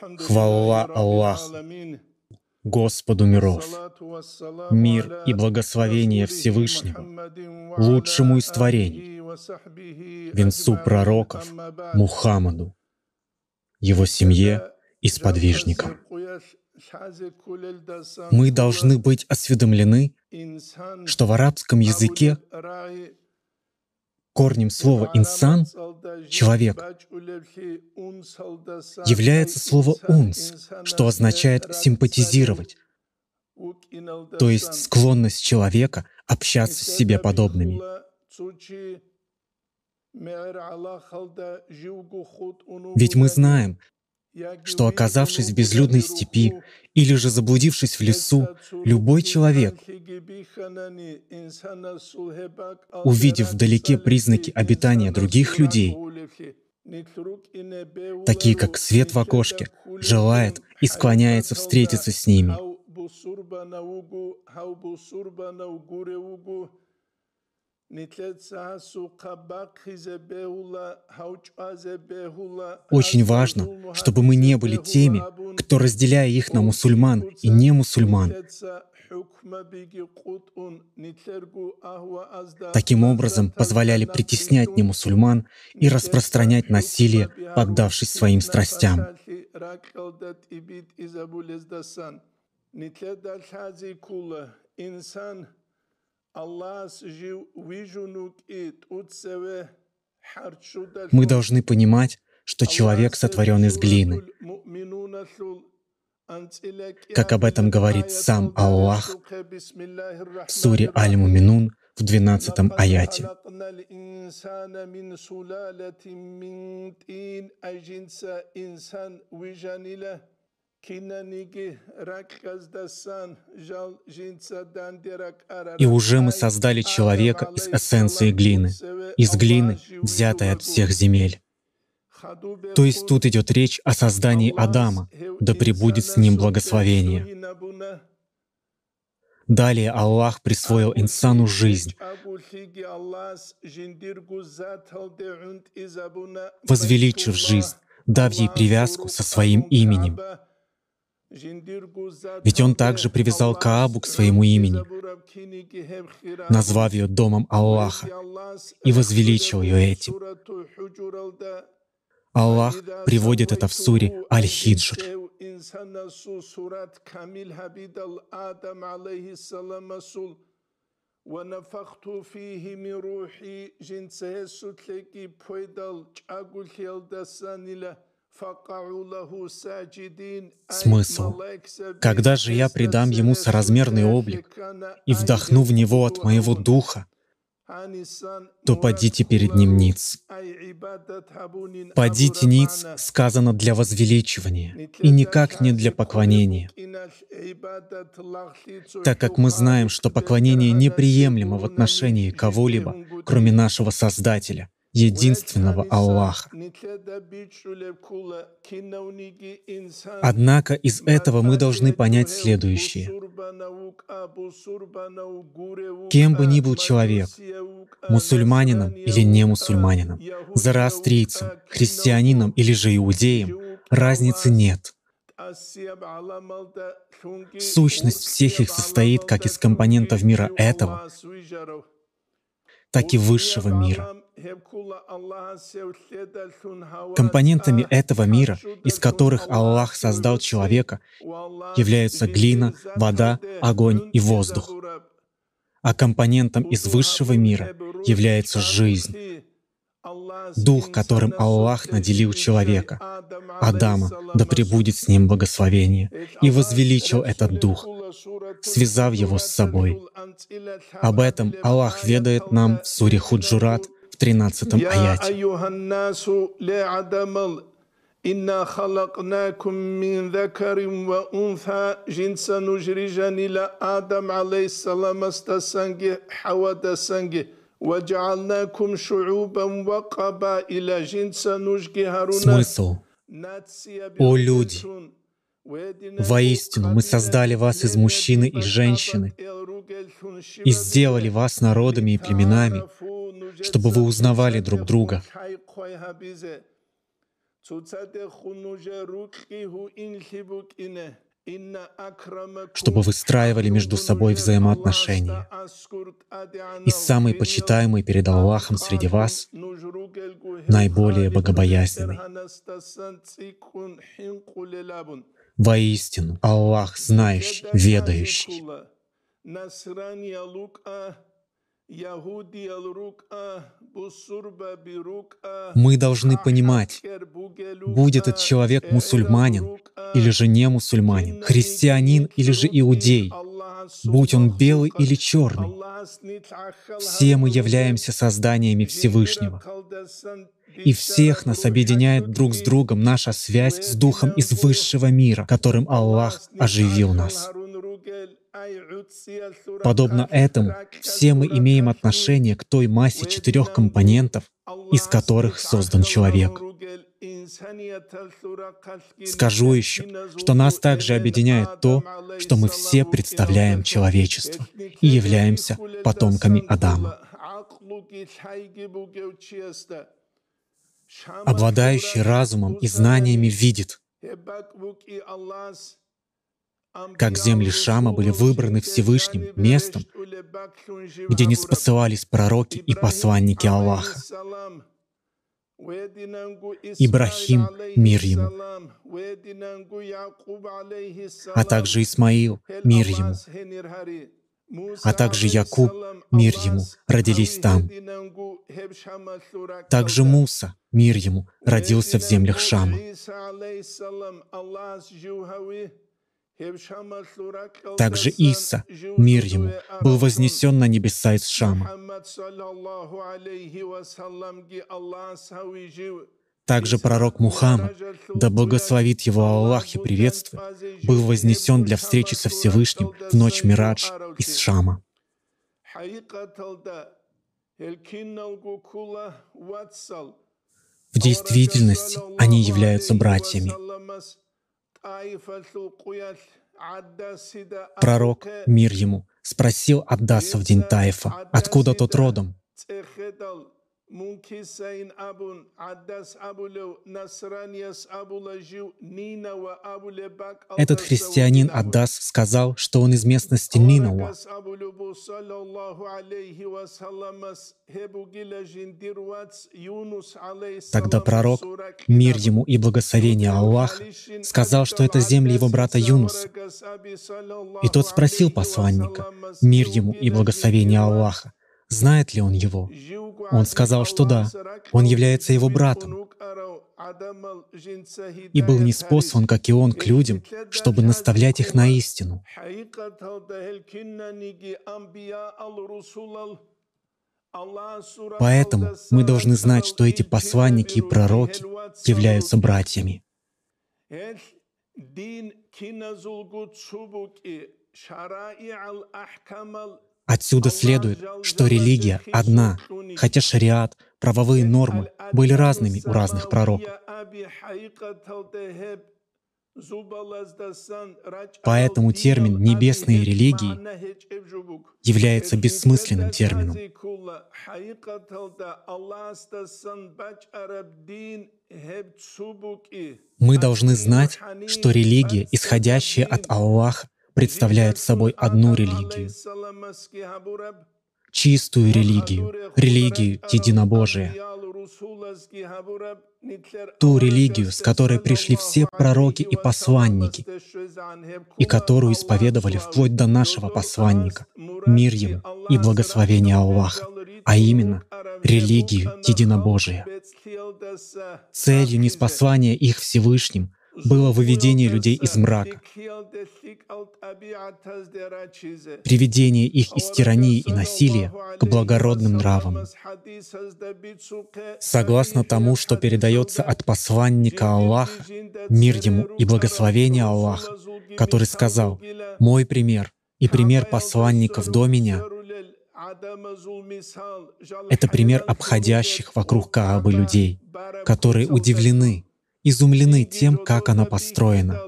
Хвала Аллаху, Господу миров, мир и благословение Всевышнего, лучшему из творений, венцу пророков Мухаммаду, его семье и сподвижникам. Мы должны быть осведомлены, что в арабском языке корнем слова «инсан» — «человек» является слово «унс», что означает «симпатизировать», то есть склонность человека общаться с себе подобными. Ведь мы знаем, что оказавшись в безлюдной степи или же заблудившись в лесу, любой человек, увидев вдалеке признаки обитания других людей, такие как свет в окошке, желает и склоняется встретиться с ними. Очень важно, чтобы мы не были теми, кто, разделяя их на мусульман и не мусульман, таким образом позволяли притеснять немусульман и распространять насилие, поддавшись своим страстям. Мы должны понимать, что человек сотворен из глины. Как об этом говорит сам Аллах в суре Аль-Муминун в 12 аяте. И уже мы создали человека из эссенции глины, из глины, взятой от всех земель. То есть тут идет речь о создании Адама, да пребудет с ним благословение. Далее Аллах присвоил инсану жизнь, возвеличив жизнь, дав ей привязку со своим именем — ведь он также привязал Каабу к своему имени, назвав ее домом Аллаха и возвеличил ее этим. Аллах приводит это в суре Аль-Хиджр. ونفخت فيه من روحي جنسه سوتلكي بويدال چاغول خيال دسانيله Смысл. Когда же я придам ему соразмерный облик и вдохну в него от моего духа, то падите перед ним ниц. Падите ниц сказано для возвеличивания и никак не для поклонения, так как мы знаем, что поклонение неприемлемо в отношении кого-либо, кроме нашего Создателя — единственного Аллаха. Однако из этого мы должны понять следующее. Кем бы ни был человек, мусульманином или не мусульманином, зороастрийцем, христианином или же иудеем, разницы нет. Сущность всех их состоит как из компонентов мира этого, так и высшего мира. Компонентами этого мира, из которых Аллах создал человека, являются глина, вода, огонь и воздух. А компонентом из высшего мира является жизнь, дух, которым Аллах наделил человека, Адама, да пребудет с ним благословение, и возвеличил этот дух, связав его с собой. Об этом Аллах ведает нам в суре Худжурат 13 аяте. إنا خلقناكم من ذكر وأنثى جنس نجرجا إلى آدم عليه السلام استسنج حواد سنج وجعلناكم شعوبا وقبائل جنس نجي هارون Смысл. О люди, Воистину, мы создали вас из мужчины и женщины и сделали вас народами и племенами, чтобы вы узнавали друг друга. чтобы выстраивали между собой взаимоотношения. И самый почитаемый перед Аллахом среди вас, наиболее богобоязненный. Воистину, Аллах знающий, ведающий. Мы должны понимать, будет этот человек мусульманин или же не мусульманин, христианин или же иудей, будь он белый или черный. Все мы являемся созданиями Всевышнего. И всех нас объединяет друг с другом наша связь с Духом из высшего мира, которым Аллах оживил нас. Подобно этому, все мы имеем отношение к той массе четырех компонентов, из которых создан человек. Скажу еще, что нас также объединяет то, что мы все представляем человечество и являемся потомками Адама. Обладающий разумом и знаниями видит, как земли Шама были выбраны Всевышним местом, где не спасывались пророки и посланники Аллаха. Ибрахим, мир ему, а также Исмаил, мир ему, а также Якуб, мир ему, родились там. Также Муса, мир ему, родился в землях Шама. Также Иса, мир ему, был вознесен на небеса из Шама. Также пророк Мухаммад, да благословит его Аллах и приветствует, был вознесен для встречи со Всевышним в ночь Мирадж из Шама. В действительности они являются братьями. Пророк, мир ему, спросил Аддаса в день Таифа, откуда тот родом. Этот христианин Аддас сказал, что он из местности Нинауа. Тогда пророк, мир ему и благословение Аллаха, сказал, что это земли его брата Юнуса. И тот спросил посланника, мир ему и благословение Аллаха, знает ли он его. Он сказал, что да, он является его братом и был неспослан, как и он, к людям, чтобы наставлять их на истину. Поэтому мы должны знать, что эти посланники и пророки являются братьями. Отсюда следует, что религия одна, хотя шариат, правовые нормы были разными у разных пророков. Поэтому термин «небесные религии» является бессмысленным термином. Мы должны знать, что религия, исходящая от Аллаха, представляет собой одну религию, чистую религию, религию единобожия, ту религию, с которой пришли все пророки и посланники, и которую исповедовали вплоть до нашего посланника, мир ему и благословение Аллаха, а именно религию единобожия. Целью неспослания их Всевышним было выведение людей из мрака, приведение их из тирании и насилия к благородным нравам. Согласно тому, что передается от посланника Аллаха, мир ему и благословение Аллаха, который сказал, «Мой пример и пример посланников до меня — это пример обходящих вокруг Каабы людей, которые удивлены, изумлены тем, как она построена.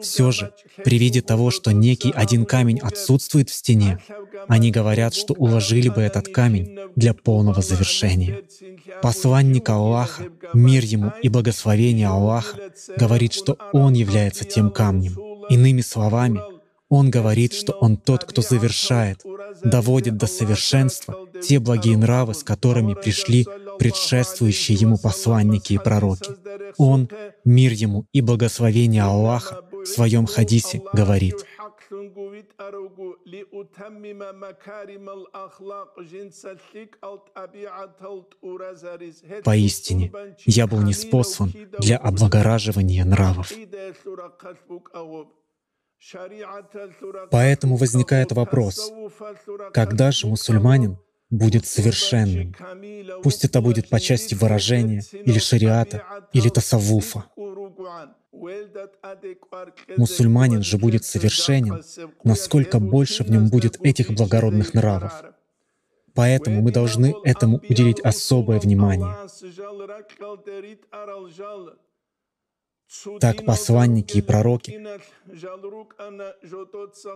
Все же, при виде того, что некий один камень отсутствует в стене, они говорят, что уложили бы этот камень для полного завершения. Посланник Аллаха, мир ему и благословение Аллаха, говорит, что он является тем камнем. Иными словами, он говорит, что он тот, кто завершает, доводит до совершенства те благие нравы, с которыми пришли предшествующие ему посланники и пророки. Он, мир ему и благословение Аллаха, в своем хадисе говорит, Поистине, я был неспослан для облагораживания нравов. Поэтому возникает вопрос, когда же мусульманин будет совершенным? Пусть это будет по части выражения, или шариата, или тасаввуфа. Мусульманин же будет совершенен, насколько больше в нем будет этих благородных нравов. Поэтому мы должны этому уделить особое внимание. Так посланники и пророки,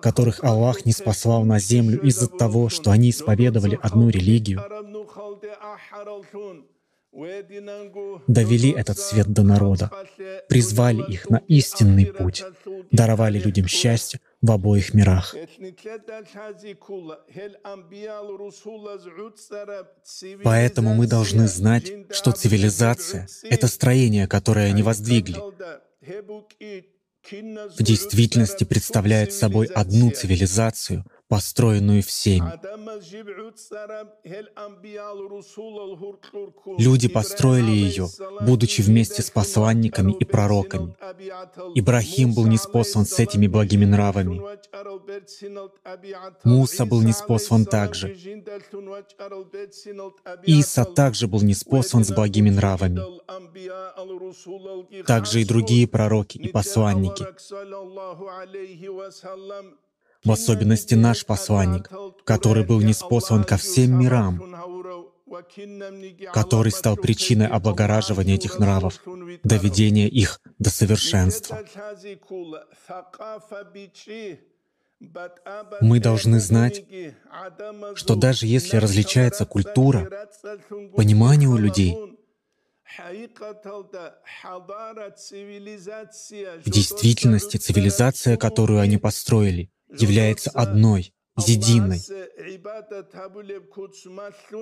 которых Аллах не спасал на землю из-за того, что они исповедовали одну религию, довели этот свет до народа, призвали их на истинный путь, даровали людям счастье в обоих мирах. Поэтому мы должны знать, что цивилизация — это строение, которое они воздвигли. В действительности представляет собой одну цивилизацию — построенную всеми. Люди построили ее, будучи вместе с посланниками и пророками. Ибрахим был неспослан с этими благими нравами. Муса был неспослан также. Иса также был неспослан с благими нравами. Также и другие пророки и посланники в особенности наш посланник, который был неспослан ко всем мирам, который стал причиной облагораживания этих нравов, доведения их до совершенства. Мы должны знать, что даже если различается культура, понимание у людей в действительности цивилизация, которую они построили, является одной, единой.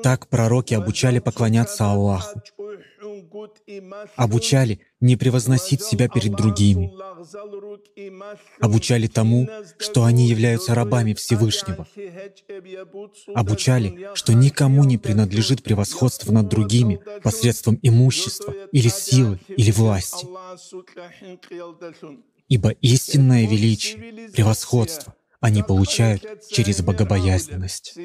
Так пророки обучали поклоняться Аллаху, обучали не превозносить себя перед другими, обучали тому, что они являются рабами Всевышнего, обучали, что никому не принадлежит превосходство над другими посредством имущества или силы или власти. Ибо истинное величие, превосходство они получают через богобоязненность.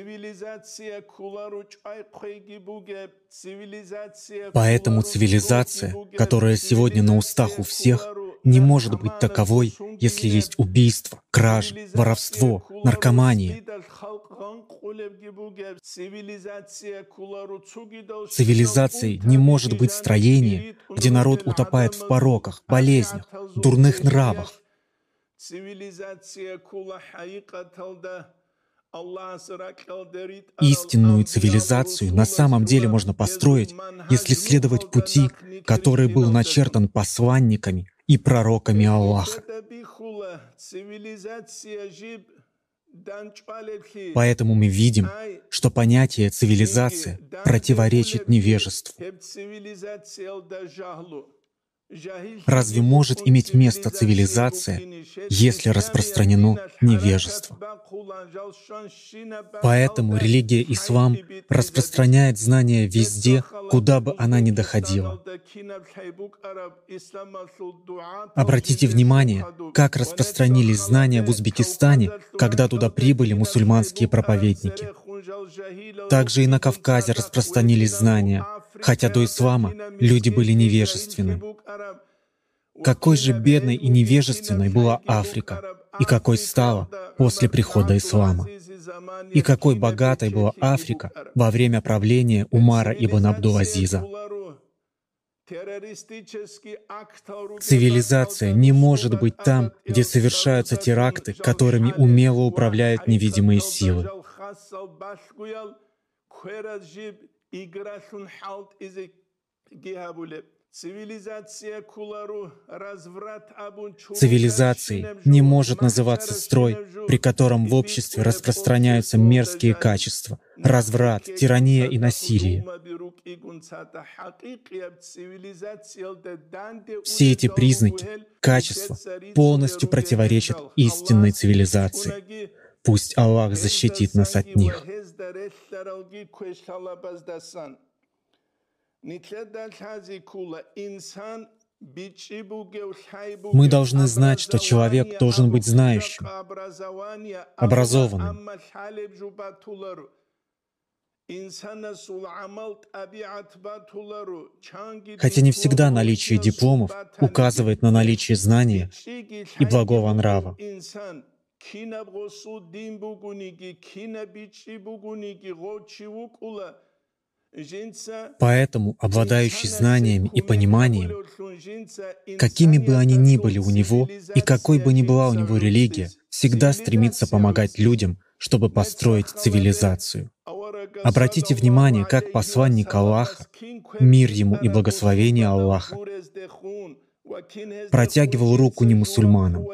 Поэтому цивилизация, которая сегодня на устах у всех, не может быть таковой, если есть убийство, кражи, воровство, наркомания. Цивилизацией не может быть строение, где народ утопает в пороках, болезнях, дурных нравах, Истинную цивилизацию на самом деле можно построить, если следовать пути, который был начертан посланниками и пророками Аллаха. Поэтому мы видим, что понятие цивилизация противоречит невежеству. Разве может иметь место цивилизация, если распространено невежество? Поэтому религия ислам распространяет знания везде, куда бы она ни доходила. Обратите внимание, как распространились знания в Узбекистане, когда туда прибыли мусульманские проповедники. Также и на Кавказе распространились знания, хотя до ислама люди были невежественны. Какой же бедной и невежественной была Африка, и какой стала после прихода ислама. И какой богатой была Африка во время правления Умара ибн Абдул-Азиза. Цивилизация не может быть там, где совершаются теракты, которыми умело управляют невидимые силы. Цивилизацией не может называться строй, при котором в обществе распространяются мерзкие качества, разврат, тирания и насилие. Все эти признаки, качества полностью противоречат истинной цивилизации. Пусть Аллах защитит нас от них. Мы должны знать, что человек должен быть знающим, образованным. Хотя не всегда наличие дипломов указывает на наличие знания и благого нрава. Поэтому обладающий знаниями и пониманием, какими бы они ни были у него и какой бы ни была у него религия, всегда стремится помогать людям, чтобы построить цивилизацию. Обратите внимание, как посланник Аллаха, мир ему и благословение Аллаха, протягивал руку не мусульманам,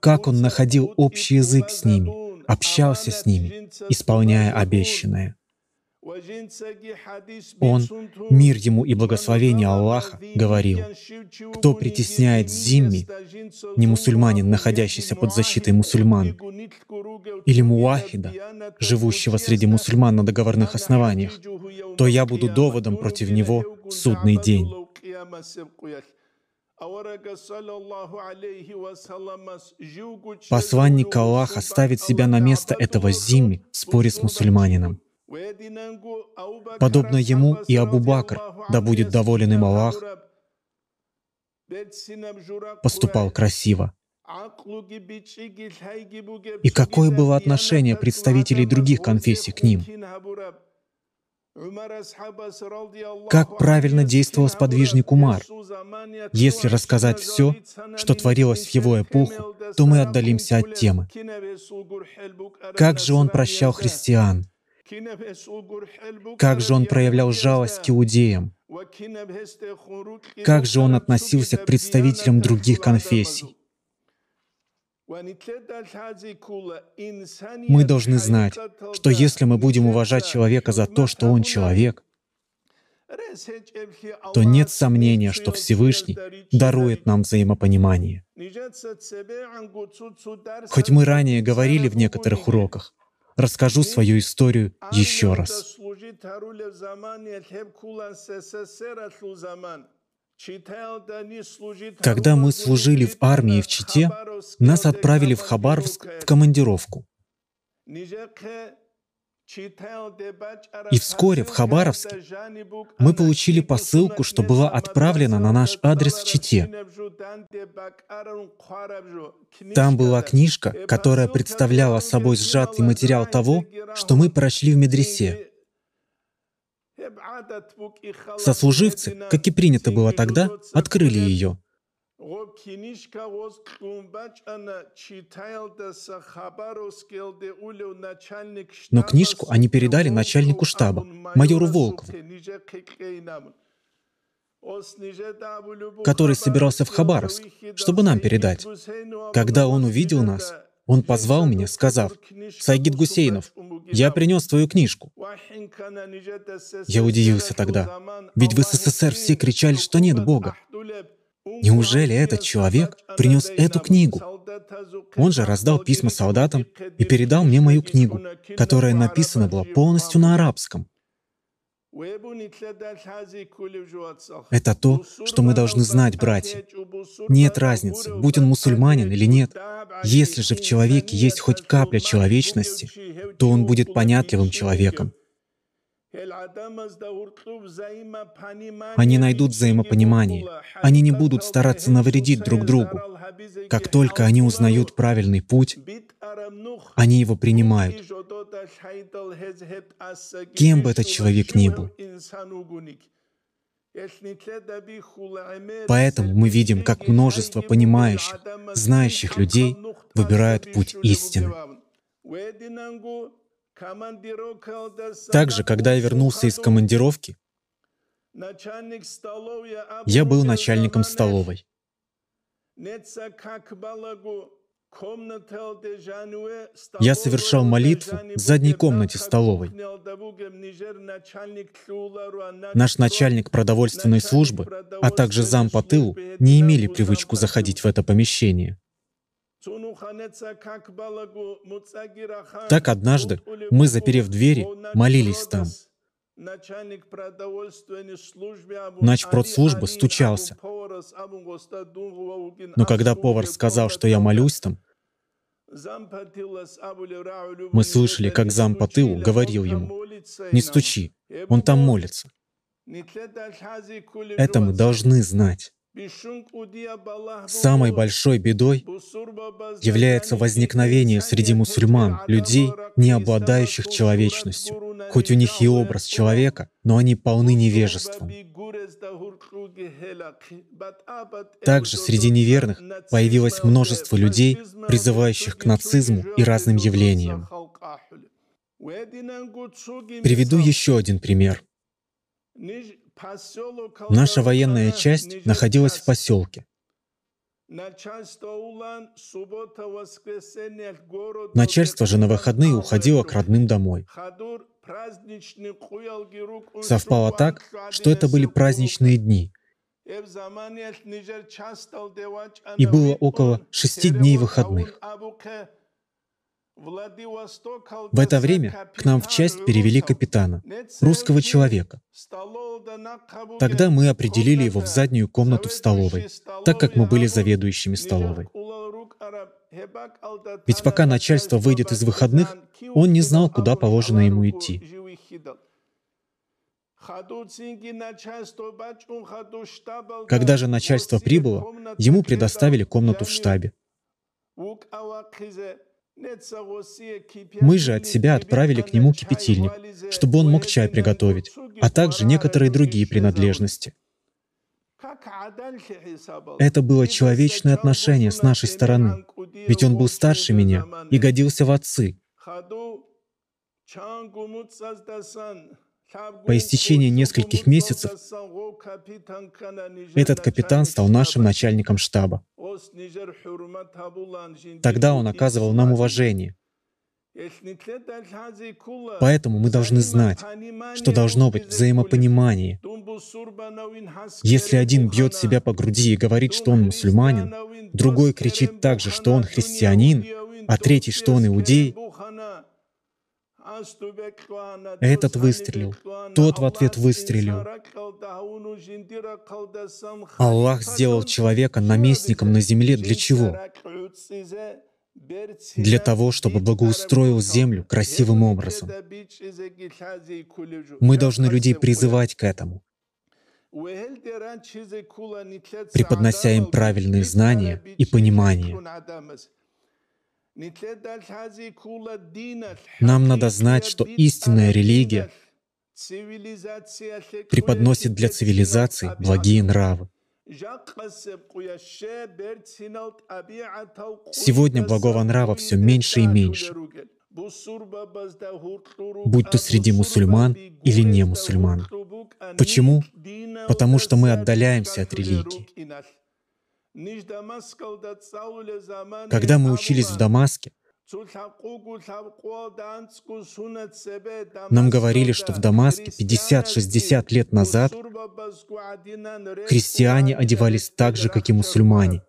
как он находил общий язык с ними, общался с ними, исполняя обещанное. Он, мир ему и благословение Аллаха, говорил, кто притесняет зимми, не мусульманин, находящийся под защитой мусульман, или муахида, живущего среди мусульман на договорных основаниях, то я буду доводом против него в судный день. Посланник Аллаха ставит себя на место этого зимми в споре с мусульманином. Подобно ему и Абу Бакр, да будет доволен им Аллах, поступал красиво. И какое было отношение представителей других конфессий к ним? Как правильно действовал сподвижник Умар? Если рассказать все, что творилось в его эпоху, то мы отдалимся от темы. Как же он прощал христиан? Как же он проявлял жалость к иудеям? Как же он относился к представителям других конфессий? Мы должны знать, что если мы будем уважать человека за то, что он человек, то нет сомнения, что Всевышний дарует нам взаимопонимание. Хоть мы ранее говорили в некоторых уроках, расскажу свою историю еще раз. Когда мы служили в армии в Чите, нас отправили в Хабаровск в командировку. И вскоре в Хабаровске мы получили посылку, что была отправлена на наш адрес в Чите. Там была книжка, которая представляла собой сжатый материал того, что мы прошли в медресе. Сослуживцы, как и принято было тогда, открыли ее. Но книжку они передали начальнику штаба, майору Волкову, который собирался в Хабаровск, чтобы нам передать. Когда он увидел нас, он позвал меня, сказав, «Сайгид Гусейнов, я принес твою книжку». Я удивился тогда, ведь в СССР все кричали, что нет Бога. Неужели этот человек принес эту книгу? Он же раздал письма солдатам и передал мне мою книгу, которая написана была полностью на арабском. Это то, что мы должны знать, братья. Нет разницы, будь он мусульманин или нет. Если же в человеке есть хоть капля человечности, то он будет понятливым человеком. Они найдут взаимопонимание. Они не будут стараться навредить друг другу. Как только они узнают правильный путь, они его принимают. Кем бы этот человек ни был. Поэтому мы видим, как множество понимающих, знающих людей выбирают путь истины. Также, когда я вернулся из командировки, я был начальником столовой. Я совершал молитву в задней комнате столовой. Наш начальник продовольственной службы, а также зам по тылу, не имели привычку заходить в это помещение. Так однажды мы, заперев двери, молились там. Начпродслужбы стучался. Но когда повар сказал, что я молюсь там, мы слышали, как зам по тылу говорил ему, «Не стучи, он там молится». Это мы должны знать. Самой большой бедой является возникновение среди мусульман людей, не обладающих человечностью. Хоть у них и образ человека, но они полны невежеством. Также среди неверных появилось множество людей, призывающих к нацизму и разным явлениям. Приведу еще один пример. Наша военная часть находилась в поселке. Начальство же на выходные уходило к родным домой. Совпало так, что это были праздничные дни. И было около шести дней выходных. В это время к нам в часть перевели капитана, русского человека. Тогда мы определили его в заднюю комнату в столовой, так как мы были заведующими столовой. Ведь пока начальство выйдет из выходных, он не знал, куда положено ему идти. Когда же начальство прибыло, ему предоставили комнату в штабе. Мы же от себя отправили к нему кипятильник, чтобы он мог чай приготовить, а также некоторые другие принадлежности. Это было человечное отношение с нашей стороны, ведь он был старше меня и годился в отцы. По истечении нескольких месяцев этот капитан стал нашим начальником штаба. Тогда он оказывал нам уважение. Поэтому мы должны знать, что должно быть взаимопонимание. Если один бьет себя по груди и говорит, что он мусульманин, другой кричит также, что он христианин, а третий, что он иудей, этот выстрелил, тот в ответ выстрелил. Аллах сделал человека наместником на земле для чего? Для того, чтобы благоустроил землю красивым образом. Мы должны людей призывать к этому, преподнося им правильные знания и понимание. Нам надо знать, что истинная религия преподносит для цивилизации благие нравы. Сегодня благого нрава все меньше и меньше, будь то среди мусульман или не мусульман. Почему? Потому что мы отдаляемся от религии. Когда мы учились в Дамаске, нам говорили, что в Дамаске 50-60 лет назад христиане одевались так же, как и мусульмане,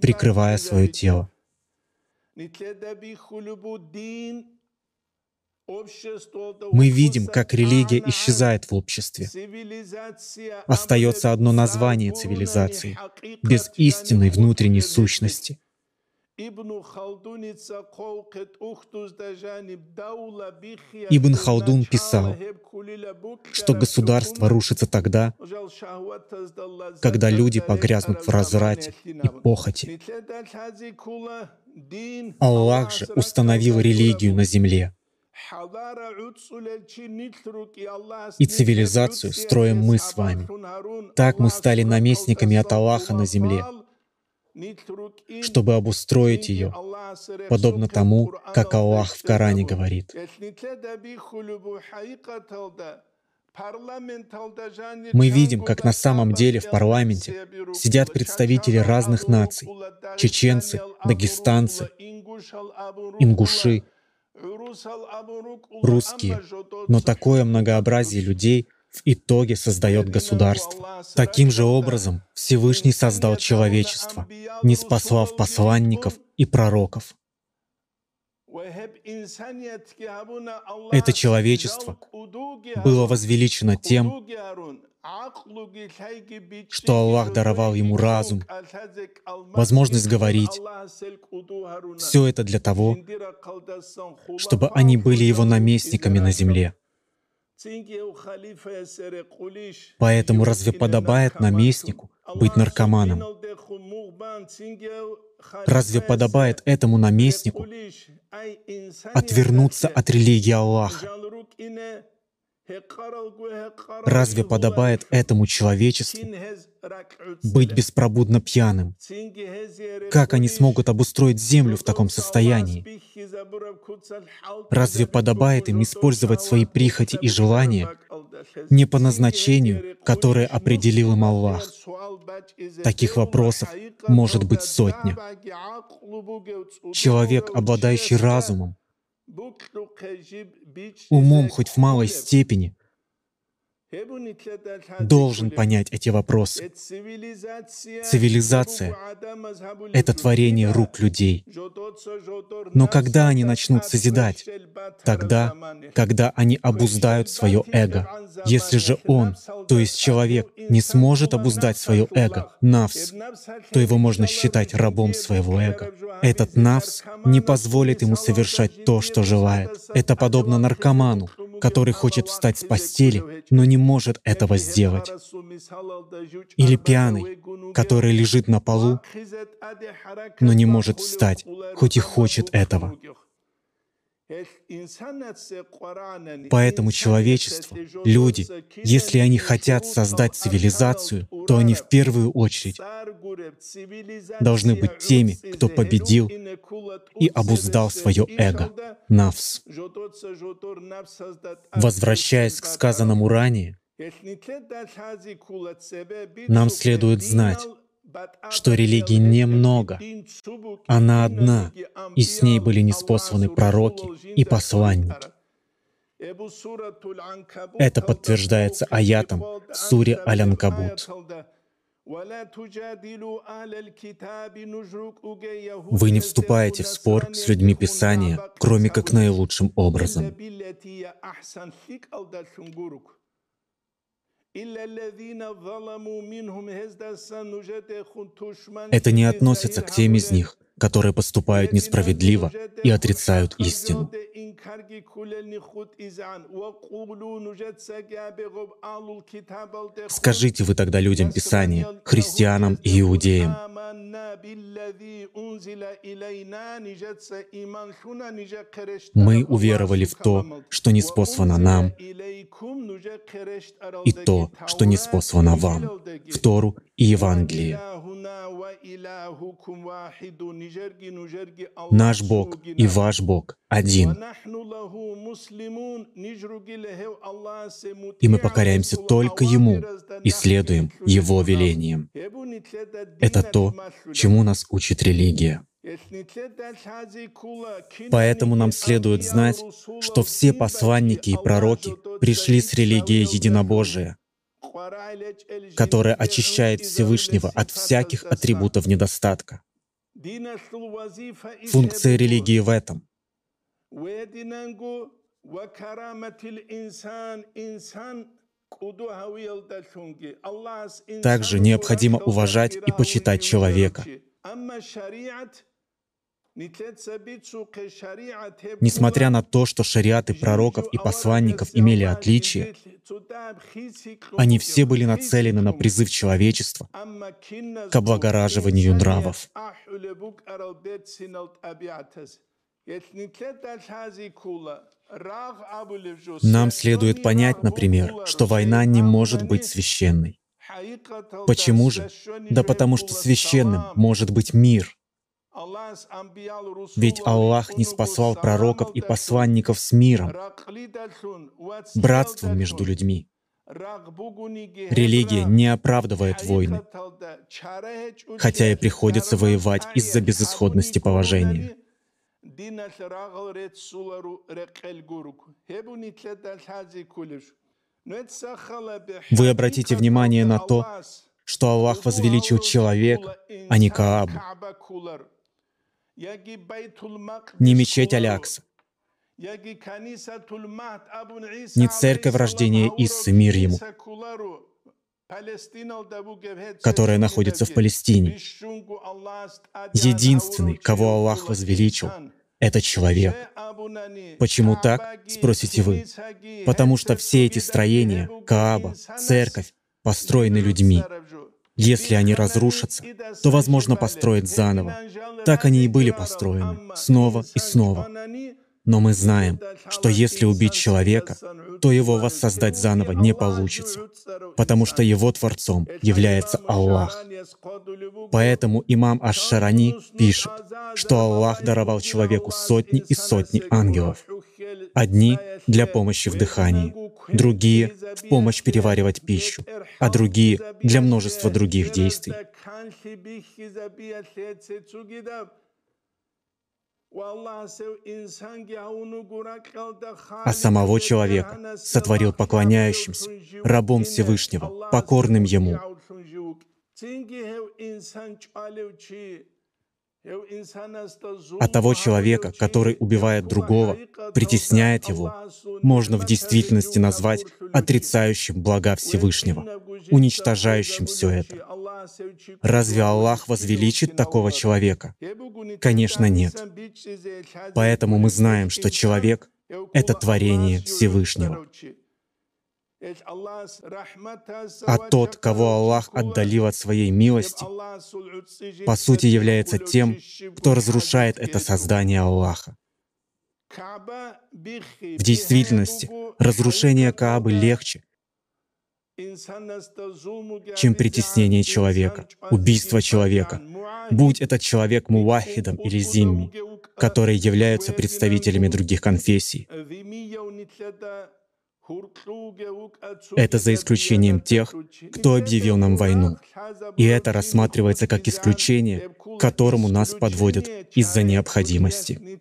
прикрывая свое тело. Мы видим, как религия исчезает в обществе. Остается одно название цивилизации, без истинной внутренней сущности. Ибн Халдун писал, что государство рушится тогда, когда люди погрязнут в разврате и похоти. Аллах же установил религию на земле. И цивилизацию строим мы с вами. Так мы стали наместниками от Аллаха на земле, чтобы обустроить ее, подобно тому, как Аллах в Коране говорит. Мы видим, как на самом деле в парламенте сидят представители разных наций — чеченцы, дагестанцы, ингуши, русские. Но такое многообразие людей в итоге создает государство. Таким же образом Всевышний создал человечество, не спаслав посланников и пророков. Это человечество было возвеличено тем, что Аллах даровал ему разум, возможность говорить. Все это для того, чтобы они были его наместниками на земле. Поэтому разве подобает наместнику быть наркоманом? Разве подобает этому наместнику отвернуться от религии Аллаха? Разве подобает этому человечеству быть беспробудно пьяным? Как они смогут обустроить землю в таком состоянии? Разве подобает им использовать свои прихоти и желания не по назначению, которое определил им Аллах? Таких вопросов может быть сотня. Человек, обладающий разумом, умом хоть в малой степени, должен понять эти вопросы. Цивилизация — это творение рук людей. Но когда они начнут созидать? Тогда, когда они обуздают свое эго. Если же он, то есть человек, не сможет обуздать свое эго, навс, то его можно считать рабом своего эго. Этот навс не позволит ему совершать то, что желает. Это подобно наркоману, который хочет встать с постели, но не может этого сделать. Или пьяный, который лежит на полу, но не может встать, хоть и хочет этого. Поэтому человечество, люди, если они хотят создать цивилизацию, то они в первую очередь должны быть теми, кто победил и обуздал свое эго, навс. Возвращаясь к сказанному ранее, нам следует знать, что религий немного, она одна, и с ней были неспосланы пророки и посланники. Это подтверждается аятом в суре Аль-Анкабут. Вы не вступаете в спор с людьми Писания, кроме как наилучшим образом. Это не относится к тем из них, которые поступают несправедливо и отрицают истину. Скажите вы тогда людям Писания, христианам и иудеям, мы уверовали в то, что не спослано нам, и то, что не спослано вам, в Тору и Евангелие. Наш Бог и ваш Бог один. И мы покоряемся только Ему и следуем Его велениям. Это то, чему нас учит религия. Поэтому нам следует знать, что все посланники и пророки пришли с религией единобожия, которая очищает Всевышнего от всяких атрибутов недостатка. Функция религии в этом. Также необходимо уважать и почитать человека. Несмотря на то, что шариаты пророков и посланников имели отличия, они все были нацелены на призыв человечества к облагораживанию нравов. Нам следует понять, например, что война не может быть священной. Почему же? Да потому что священным может быть мир. Ведь Аллах не спасал пророков и посланников с миром, братством между людьми. Религия не оправдывает войны, хотя и приходится воевать из-за безысходности положения. Вы обратите внимание на то, что Аллах возвеличил человека, а не Каабу. Не мечеть Алякса, не церковь рождения Иссы, мир ему, которая находится в Палестине. Единственный, кого Аллах возвеличил, это человек. Почему так, спросите вы? Потому что все эти строения, Кааба, церковь, построены людьми. Если они разрушатся, то возможно построить заново. Так они и были построены, снова и снова. Но мы знаем, что если убить человека, то его воссоздать заново не получится, потому что его Творцом является Аллах. Поэтому имам Аш-Шарани пишет, что Аллах даровал человеку сотни и сотни ангелов. Одни для помощи в дыхании, другие — в помощь переваривать пищу, а другие — для множества других действий. А самого человека сотворил поклоняющимся, рабом Всевышнего, покорным Ему. А того человека, который убивает другого, притесняет его, можно в действительности назвать отрицающим блага Всевышнего, уничтожающим все это. Разве Аллах возвеличит такого человека? Конечно, нет. Поэтому мы знаем, что человек — это творение Всевышнего. А тот, кого Аллах отдалил от своей милости, по сути является тем, кто разрушает это создание Аллаха. В действительности, разрушение Каабы легче, чем притеснение человека, убийство человека, будь этот человек мувахидом или зимми, которые являются представителями других конфессий. Это за исключением тех, кто объявил нам войну. И это рассматривается как исключение, к которому нас подводят из-за необходимости.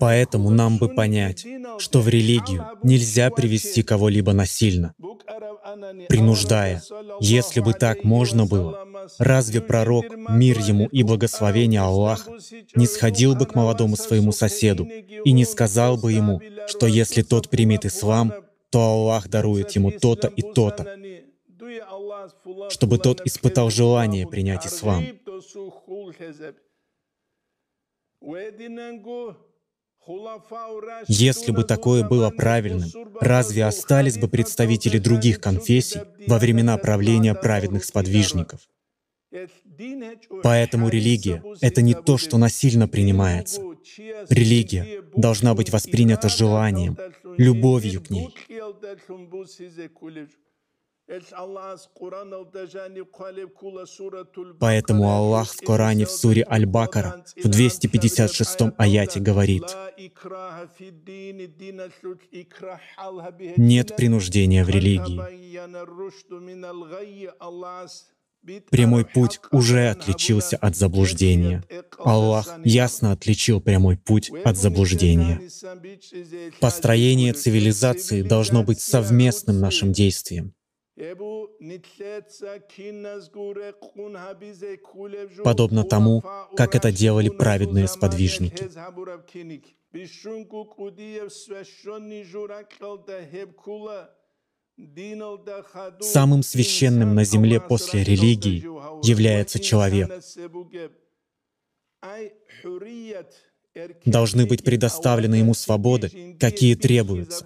Поэтому нам бы понять, что в религию нельзя привести кого-либо насильно, принуждая. Если бы так можно было, разве пророк, мир ему и благословение Аллаха, не сходил бы к молодому своему соседу и не сказал бы ему, что если тот примет ислам, то Аллах дарует ему то-то и то-то, чтобы тот испытал желание принять ислам. Если бы такое было правильным, разве остались бы представители других конфессий во времена правления праведных сподвижников? Поэтому религия — это не то, что насильно принимается. Религия должна быть воспринята желанием, любовью к ней. Поэтому Аллах в Коране в суре Аль-Бакара в 256 аяте говорит, «Нет принуждения в религии. Прямой путь уже отличился от заблуждения. Аллах ясно отличил прямой путь от заблуждения. Построение цивилизации должно быть совместным нашим действием. Подобно тому, как это делали праведные сподвижники. Самым священным на земле после религии является человек. Должны быть предоставлены ему свободы, какие требуются.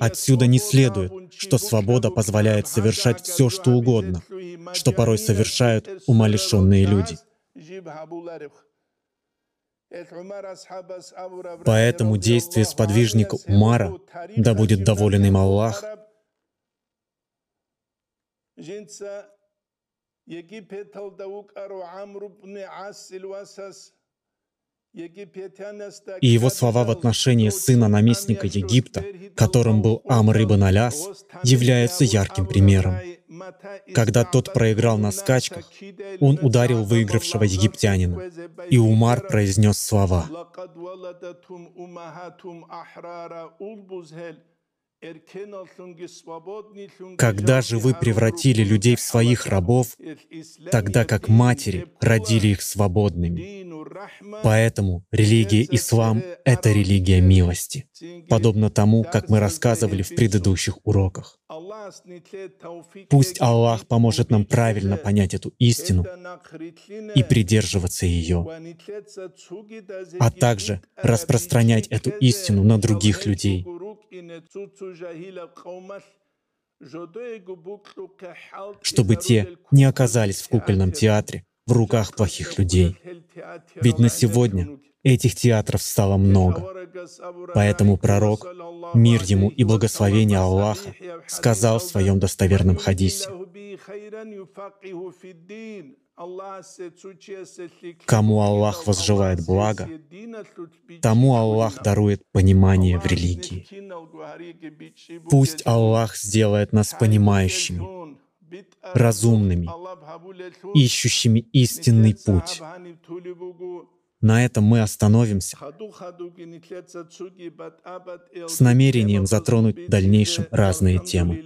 Отсюда не следует, что свобода позволяет совершать все, что угодно, что порой совершают умалишенные люди. Поэтому действие сподвижника Умара, да будет доволен им Аллах, и его слова в отношении сына наместника Египта, которым был Амр ибн Аляс, являются ярким примером. Когда тот проиграл на скачках, он ударил выигравшего египтянина, и Умар произнес слова когда же вы превратили людей в своих рабов, тогда как матери родили их свободными. Поэтому религия ислам — это религия милости, подобно тому, как мы рассказывали в предыдущих уроках. Пусть Аллах поможет нам правильно понять эту истину и придерживаться ее, а также распространять эту истину на других людей, чтобы те не оказались в кукольном театре в руках плохих людей. Ведь на сегодня этих театров стало много. Поэтому пророк, мир ему и благословение Аллаха, сказал в своем достоверном хадисе, Кому Аллах возжелает блага, тому Аллах дарует понимание в религии. Пусть Аллах сделает нас понимающими, разумными, ищущими истинный путь. На этом мы остановимся с намерением затронуть в дальнейшем разные темы.